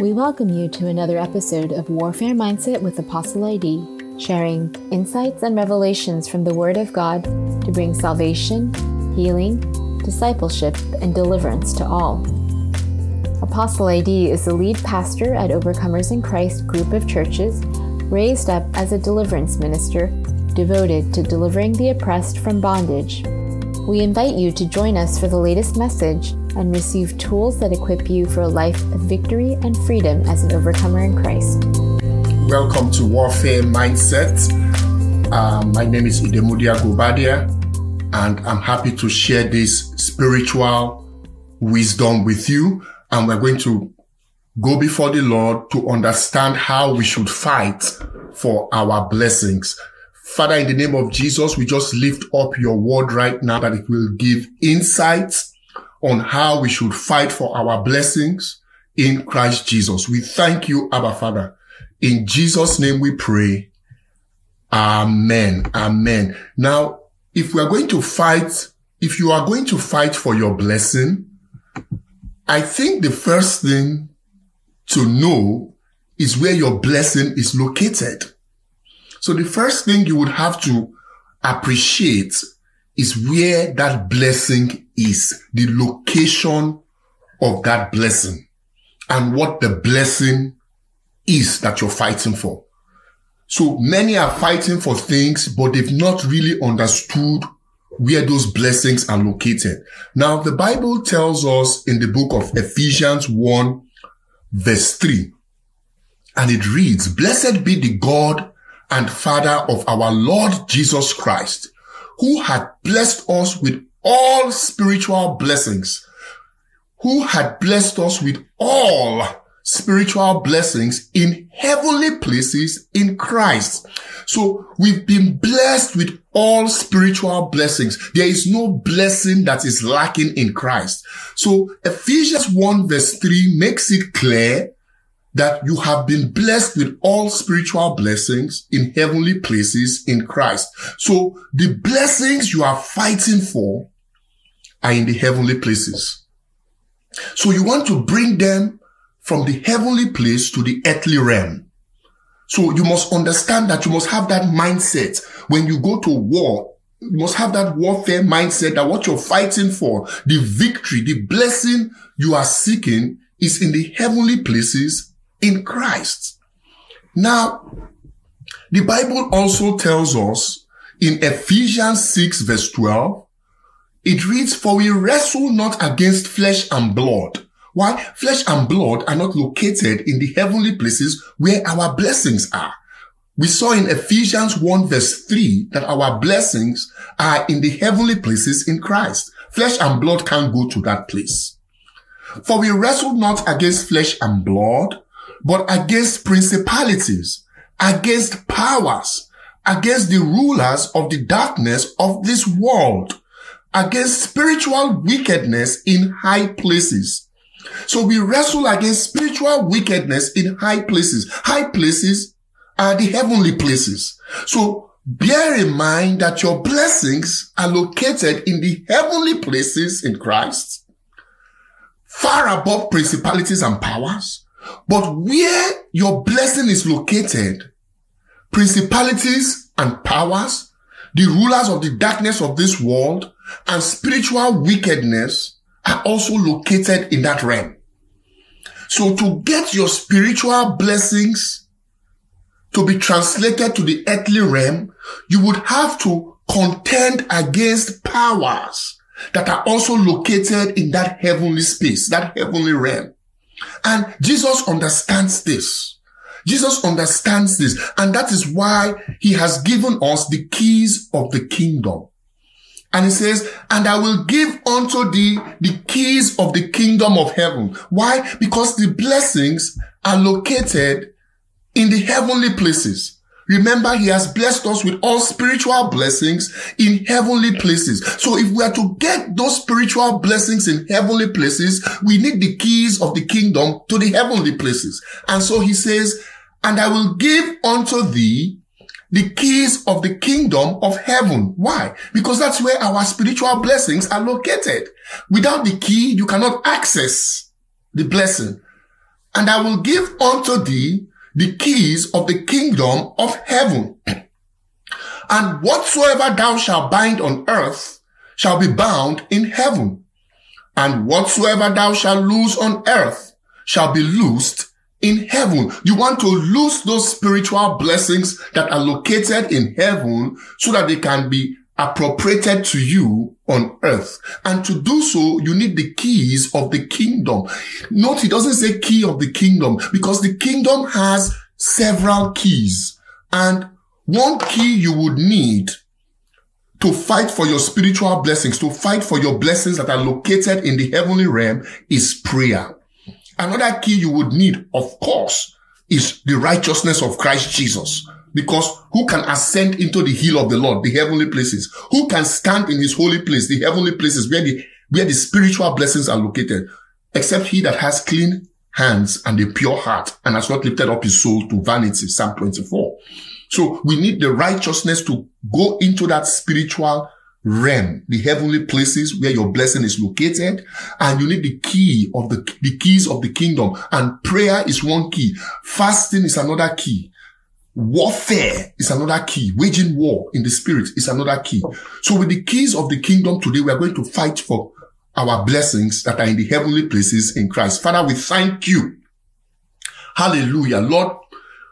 We welcome you to another episode of Warfare Mindset with Apostle ID, sharing insights and revelations from the Word of God to bring salvation, healing, discipleship, and deliverance to all. Apostle ID is the lead pastor at Overcomers in Christ group of churches, raised up as a deliverance minister devoted to delivering the oppressed from bondage. We invite you to join us for the latest message and receive tools that equip you for a life of victory and freedom as an overcomer in Christ. Welcome to Warfare Mindset. Uh, my name is Idemudia Guobadia, and I'm happy to share this spiritual wisdom with you. And we're going to go before the Lord to understand how we should fight for our blessings. Father, in the name of Jesus, we just lift up your word right now that it will give insights on how we should fight for our blessings in Christ Jesus. We thank you, Abba Father. In Jesus' name we pray. Amen. Amen. Now, if we are going to fight, if you are going to fight for your blessing, I think the first thing to know is where your blessing is located. So the first thing you would have to appreciate is where that blessing is, the location of that blessing and what the blessing is that you're fighting for. So many are fighting for things, but they've not really understood where those blessings are located. Now, the Bible tells us in the book of Ephesians 1 verse 3, and it reads, Blessed be the God and Father of our Lord Jesus Christ, who had blessed us with all spiritual blessings, who had blessed us with all spiritual blessings in heavenly places in Christ. So we've been blessed with all spiritual blessings. There is no blessing that is lacking in Christ. So Ephesians 1 verse 3 makes it clear that you have been blessed with all spiritual blessings in heavenly places in Christ. So the blessings you are fighting for are in the heavenly places. So you want to bring them from the heavenly place to the earthly realm. So you must understand that you must have that mindset when you go to war. You must have that warfare mindset that what you're fighting for, the victory, the blessing you are seeking is in the heavenly places in Christ. Now, the Bible also tells us in Ephesians 6 verse 12, it reads, for we wrestle not against flesh and blood. Why? Flesh and blood are not located in the heavenly places where our blessings are. We saw in Ephesians 1 verse 3 that our blessings are in the heavenly places in Christ. Flesh and blood can't go to that place. For we wrestle not against flesh and blood, but against principalities, against powers, against the rulers of the darkness of this world, against spiritual wickedness in high places. So we wrestle against spiritual wickedness in high places. High places are the heavenly places. So bear in mind that your blessings are located in the heavenly places in Christ, far above principalities and powers, but where your blessing is located, principalities and powers, the rulers of the darkness of this world, and spiritual wickedness are also located in that realm. So to get your spiritual blessings to be translated to the earthly realm, you would have to contend against powers that are also located in that heavenly space, that heavenly realm. And Jesus understands this. Jesus understands this. And that is why he has given us the keys of the kingdom. And he says, and I will give unto thee the keys of the kingdom of heaven. Why? Because the blessings are located in the heavenly places. Remember, he has blessed us with all spiritual blessings in heavenly places. So if we are to get those spiritual blessings in heavenly places, we need the keys of the kingdom to the heavenly places. And so he says, and I will give unto thee the keys of the kingdom of heaven. Why? Because that's where our spiritual blessings are located. Without the key, you cannot access the blessing. and I will give unto thee the keys of the kingdom of heaven. And whatsoever thou shalt bind on earth shall be bound in heaven. And whatsoever thou shalt loose on earth shall be loosed in heaven. You want to lose those spiritual blessings that are located in heaven so that they can be appropriated to you on earth. And to do so, you need the keys of the kingdom. Note, he doesn't say key of the kingdom because the kingdom has several keys. And one key you would need to fight for your spiritual blessings, to fight for your blessings that are located in the heavenly realm is prayer. Another key you would need, of course, is the righteousness of Christ Jesus. Because who can ascend into the hill of the Lord, the heavenly places? Who can stand in his holy place, the heavenly places where the, where the spiritual blessings are located? Except he that has clean hands and a pure heart and has not lifted up his soul to vanity, Psalm 24. So we need the righteousness to go into that spiritual realm, the heavenly places where your blessing is located. And you need the key of the, the keys of the kingdom. And prayer is one key. Fasting is another key. Warfare is another key. Waging war in the spirit is another key. So with the keys of the kingdom today, we are going to fight for our blessings that are in the heavenly places in Christ. Father, we thank you. Hallelujah. Lord,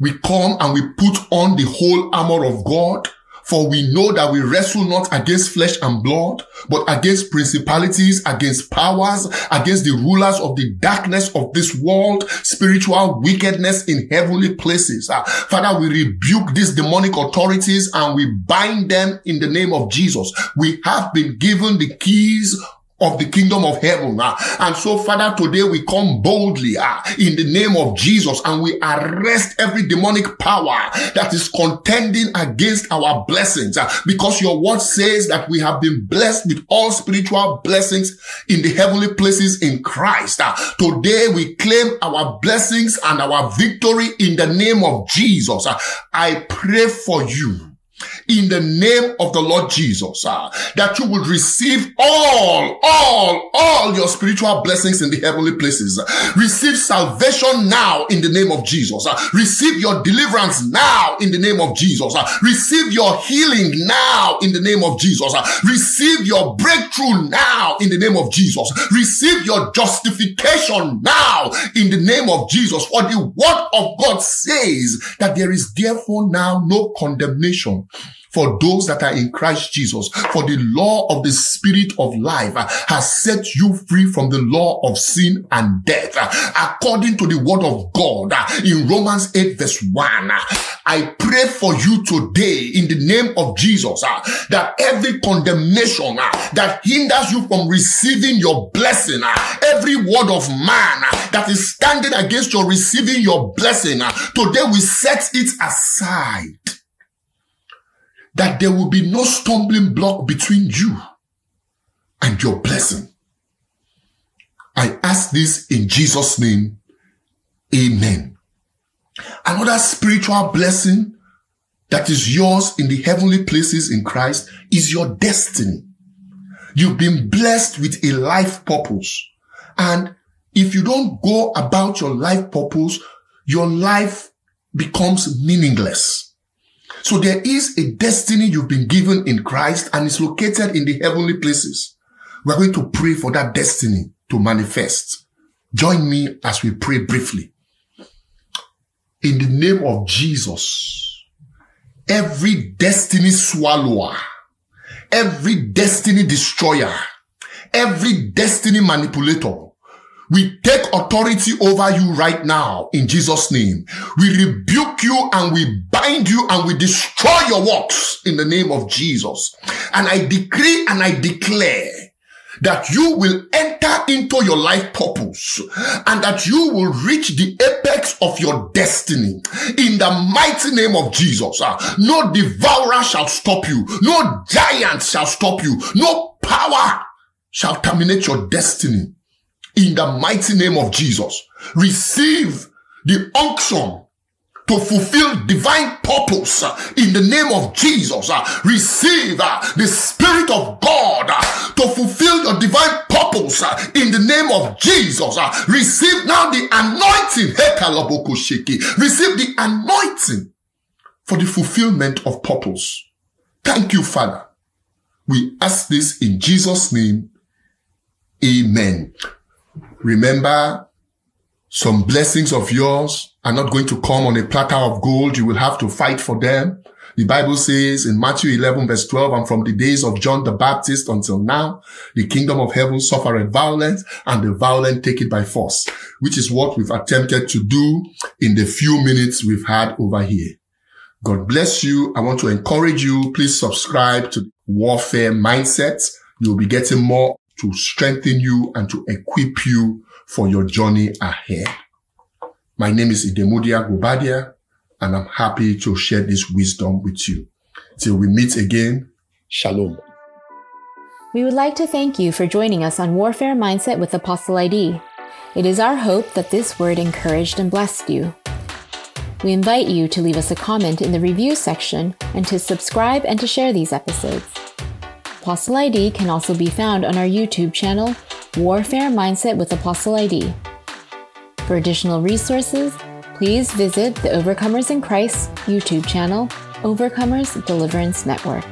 we come and we put on the whole armor of God for we know that we wrestle not against flesh and blood, but against principalities, against powers, against the rulers of the darkness of this world, spiritual wickedness in heavenly places. Uh, Father, we rebuke these demonic authorities and we bind them in the name of Jesus. We have been given the keys of the kingdom of heaven. Uh, and so, Father, today we come boldly uh, in the name of Jesus and we arrest every demonic power that is contending against our blessings uh, because your word says that we have been blessed with all spiritual blessings in the heavenly places in Christ. Today we claim our blessings and our victory in the name of Jesus. I pray for you in the name of the Lord Jesus, uh, that you would receive all, all, all your spiritual blessings in the heavenly places. Receive salvation now in the name of Jesus. Uh, receive your deliverance now in the name of Jesus. Uh, receive your healing now in the name of Jesus. Receive your breakthrough now in the name of Jesus. Receive your justification now in the name of Jesus. For the word of God says that there is therefore now no condemnation for those that are in Christ Jesus. For the law of the spirit of life has set you free from the law of sin and death. According to the word of God in Romans 8 verse 1, I pray for you today in the name of Jesus that every condemnation that hinders you from receiving your blessing, every word of man that is standing against your receiving your blessing, today we set it aside that there will be no stumbling block between you and your blessing. I ask this in Jesus' name. Amen. Another spiritual blessing that is yours in the heavenly places in Christ is your destiny. You've been blessed with a life purpose. And if you don't go about your life purpose, your life becomes meaningless. So there is a destiny you've been given in Christ and it's located in the heavenly places. We're going to pray for that destiny to manifest. Join me as we pray briefly. In the name of Jesus, every destiny swallower, every destiny destroyer, every destiny manipulator, we take authority over you right now in Jesus' name. We rebuke you and we bind you and we destroy your works in the name of Jesus. And I decree and I declare that you will enter into your life purpose and that you will reach the apex of your destiny in the mighty name of Jesus. Uh, no devourer shall stop you. No giant shall stop you. No power shall terminate your destiny in the mighty name of Jesus. Receive the unction to fulfill divine purpose uh, in the name of Jesus. Uh, receive uh, the Spirit of God to fulfill your divine purpose in the name of Jesus. Receive now the anointing. Receive the anointing for the fulfillment of purpose. Thank you, Father. We ask this in Jesus' name. Amen. Remember, some blessings of yours are not going to come on a platter of gold. You will have to fight for them. The Bible says in Matthew 11 verse 12, and from the days of John the Baptist until now, the kingdom of heaven suffered violence and the violent take it by force, which is what we've attempted to do in the few minutes we've had over here. God bless you. I want to encourage you. Please subscribe to Warfare Mindset. You'll be getting more to strengthen you and to equip you for your journey ahead. My name is Idemudia Guobadia, and I'm happy to share this wisdom with you. Till we meet again, Shalom. We would like to thank you for joining us on Warfare Mindset with Apostle ID. It is our hope that this word encouraged and blessed you. We invite you to leave us a comment in the review section and to subscribe and to share these episodes. Apostle ID can also be found on our YouTube channel, Warfare Mindset with Apostle ID. For additional resources, please visit the Overcomers in Christ YouTube channel, Overcomers Deliverance Network.